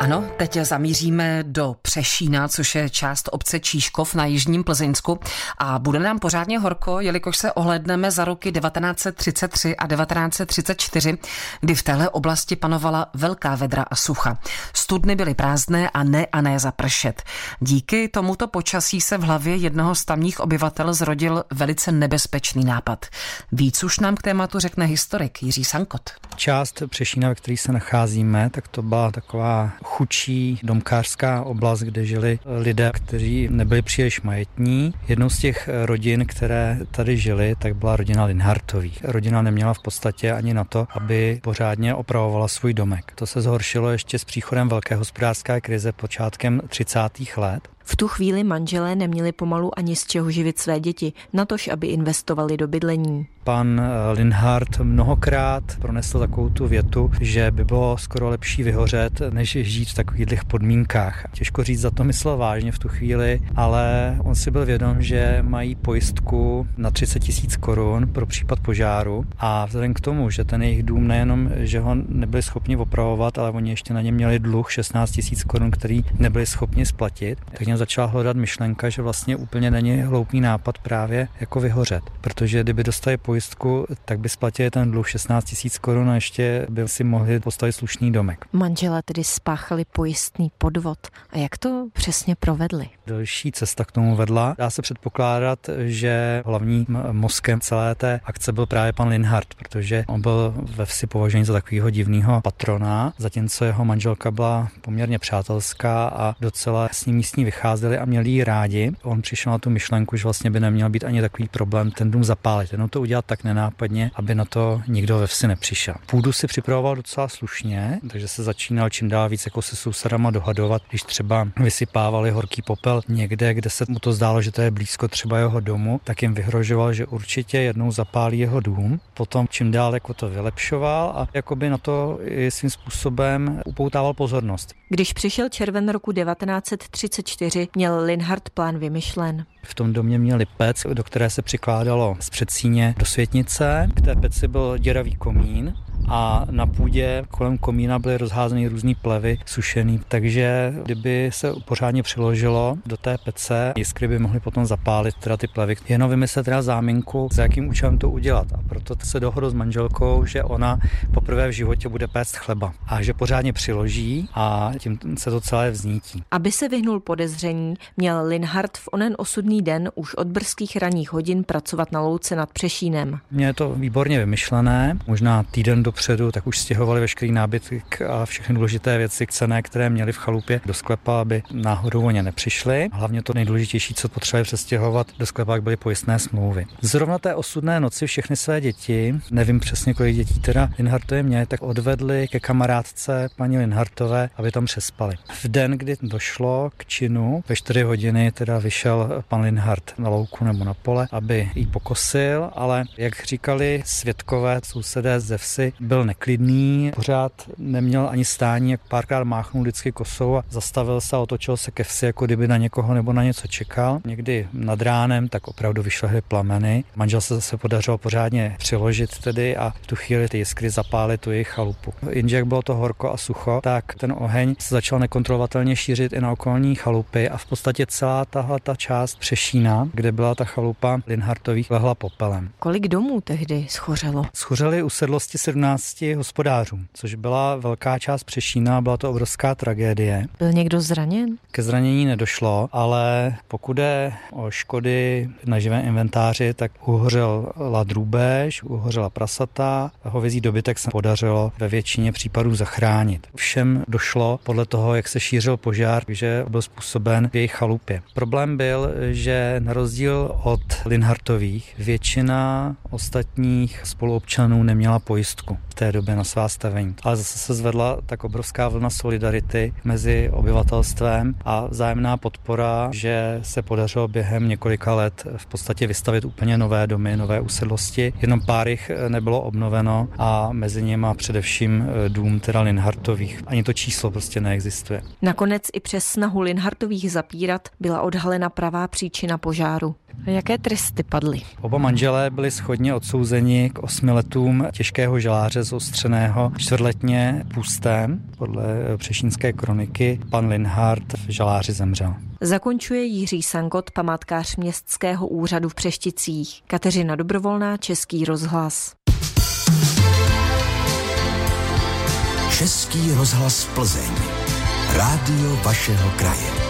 Ano, teď zamíříme do Přešína, což je část obce Číškov na jižním Plzeňsku a bude nám pořádně horko, jelikož se ohledneme za roky 1933 a 1934, kdy v téhle oblasti panovala velká vedra a sucha. Studny byly prázdné a ne a ne zapršet. Díky tomuto počasí se v hlavě jednoho z tamních obyvatel zrodil velice nebezpečný nápad. Víc už nám k tématu řekne historik Jiří Sankot. Část Přešína, ve které se nacházíme, tak to byla taková chudší domkářská oblast, kde žili lidé, kteří nebyli příliš majetní. Jednou z těch rodin, které tady žili, tak byla rodina Linhartových. Rodina neměla v podstatě ani na to, aby pořádně opravovala svůj domek. To se zhoršilo ještě s příchodem velké hospodářské krize počátkem 30. let. V tu chvíli manželé neměli pomalu ani z čeho živit své děti, natož aby investovali do bydlení. Pan eh, Linhart mnohokrát pronesl takovou tu větu, že by bylo skoro lepší vyhořet, než žít v takových podmínkách. Těžko říct, za to myslel vážně v tu chvíli, ale on si byl vědom, že mají pojistku na 30 tisíc korun pro případ požáru a vzhledem k tomu, že ten jejich dům nejenom, že ho nebyli schopni opravovat, ale oni ještě na ně měli dluh 16 tisíc korun, který nebyli schopni splatit, tak mě začala hledat myšlenka, že vlastně úplně není hloupý nápad právě jako vyhořet, protože kdyby dostali pojistku, tak by splatili ten dluh 16 tisíc korun a ještě by si mohli postavit slušný domek. Manžela tedy spáchali pojistný podvod. A jak to přesně provedli? Další cesta k tomu vedla. Dá se předpokládat, že hlavním mozkem celé té akce byl právě pan Linhardt, protože on byl ve vsi považený za takového divného patrona, zatímco jeho manželka byla poměrně přátelská a docela s ním místní vycházeli a měli ji rádi. On přišel na tu myšlenku, že vlastně by neměl být ani takový problém ten dům zapálit, jenom to udělat tak nenápadně, aby na to nikdo ve vsi nepřišel. Půdu si připravoval docela slušně, takže se začínal čím dál víc jako se sousedama dohadovat, když třeba vysypávali horký popel někde, kde se mu to zdálo, že to je blízko třeba jeho domu, tak jim vyhrožoval, že určitě jednou zapálí jeho dům. Potom čím dál jako to vylepšoval a jakoby na to i svým způsobem upoutával pozornost. Když přišel červen roku 1934, měl Linhard plán vymyšlen. V tom domě měli pec, do které se přikládalo z předsíně do světnice. K té peci byl děravý komín a na půdě kolem komína byly rozházeny různé plevy sušený, takže kdyby se pořádně přiložilo do té pece, jiskry by mohly potom zapálit teda ty plevy. Jenom vymyslet teda záminku, za jakým účelem to udělat. A proto se dohodl s manželkou, že ona poprvé v životě bude péct chleba a že pořádně přiloží a tím se to celé vznítí. Aby se vyhnul podezření, měl Linhard v onen osudný den už od brzkých ranních hodin pracovat na louce nad Přešínem. Mně je to výborně vymyšlené, možná týden dopředu, tak už stěhovali veškerý nábytek a všechny důležité věci k cené, které měli v chalupě do sklepa, aby náhodou o ně nepřišli. Hlavně to nejdůležitější, co potřebovali přestěhovat do sklepa, byly pojistné smlouvy. Zrovna té osudné noci všechny své děti, nevím přesně kolik dětí teda Linhartově mě, tak odvedli ke kamarádce paní Linhartové, aby tam přespali. V den, kdy došlo k činu, ve 4 hodiny teda vyšel pan Linhart na louku nebo na pole, aby ji pokosil, ale jak říkali svědkové, sousedé ze vsi, byl neklidný, pořád neměl ani stání, jak párkrát máchnul vždycky kosou a zastavil se a otočil se ke vsi, jako kdyby na někoho nebo na něco čekal. Někdy nad ránem tak opravdu vyšlehly plameny. Manžel se zase podařilo pořádně přiložit tedy a v tu chvíli ty jiskry zapály tu jejich chalupu. Jenže jak bylo to horko a sucho, tak ten oheň se začal nekontrolovatelně šířit i na okolní chalupy a v podstatě celá tahle ta část Přešína, kde byla ta chalupa Linhartových, lehla popelem. Kolik domů tehdy schořelo? Schořely usedlosti 17 hospodářů, což byla velká část Přešína, byla to obrovská tragédie. Byl někdo zraněn? Ke zranění nedošlo, ale pokud je o škody na živém inventáři, tak uhořela drůbež, uhořela prasata, hovězí dobytek se podařilo ve většině případů zachránit. Všem došlo podle toho, jak se šířil požár, že byl způsoben v jejich chalupě. Problém byl, že na rozdíl od Linhartových většina ostatních spoluobčanů neměla pojistku v té době na svá stavení. Ale zase se zvedla tak obrovská vlna solidarity mezi obyvatelstvem a vzájemná podpora, že se podařilo během několika let v podstatě vystavit úplně nové domy, nové usedlosti. Jenom pár jich nebylo obnoveno a mezi nimi především dům teda Linhartových. Ani to číslo prostě neexistuje. Nakonec i přes snahu Linhartových zapírat byla odhalena pravá příčina požáru. Jaké tresty padly? Oba manželé byli schodně odsouzeni k osmi letům těžkého žaláře zostřeného čtvrtletně půstem. Podle přešínské kroniky pan Linhard v žaláři zemřel. Zakončuje Jiří Sankot, památkář městského úřadu v Přešticích. Kateřina Dobrovolná, Český rozhlas. Český rozhlas Plzeň. Rádio vašeho kraje.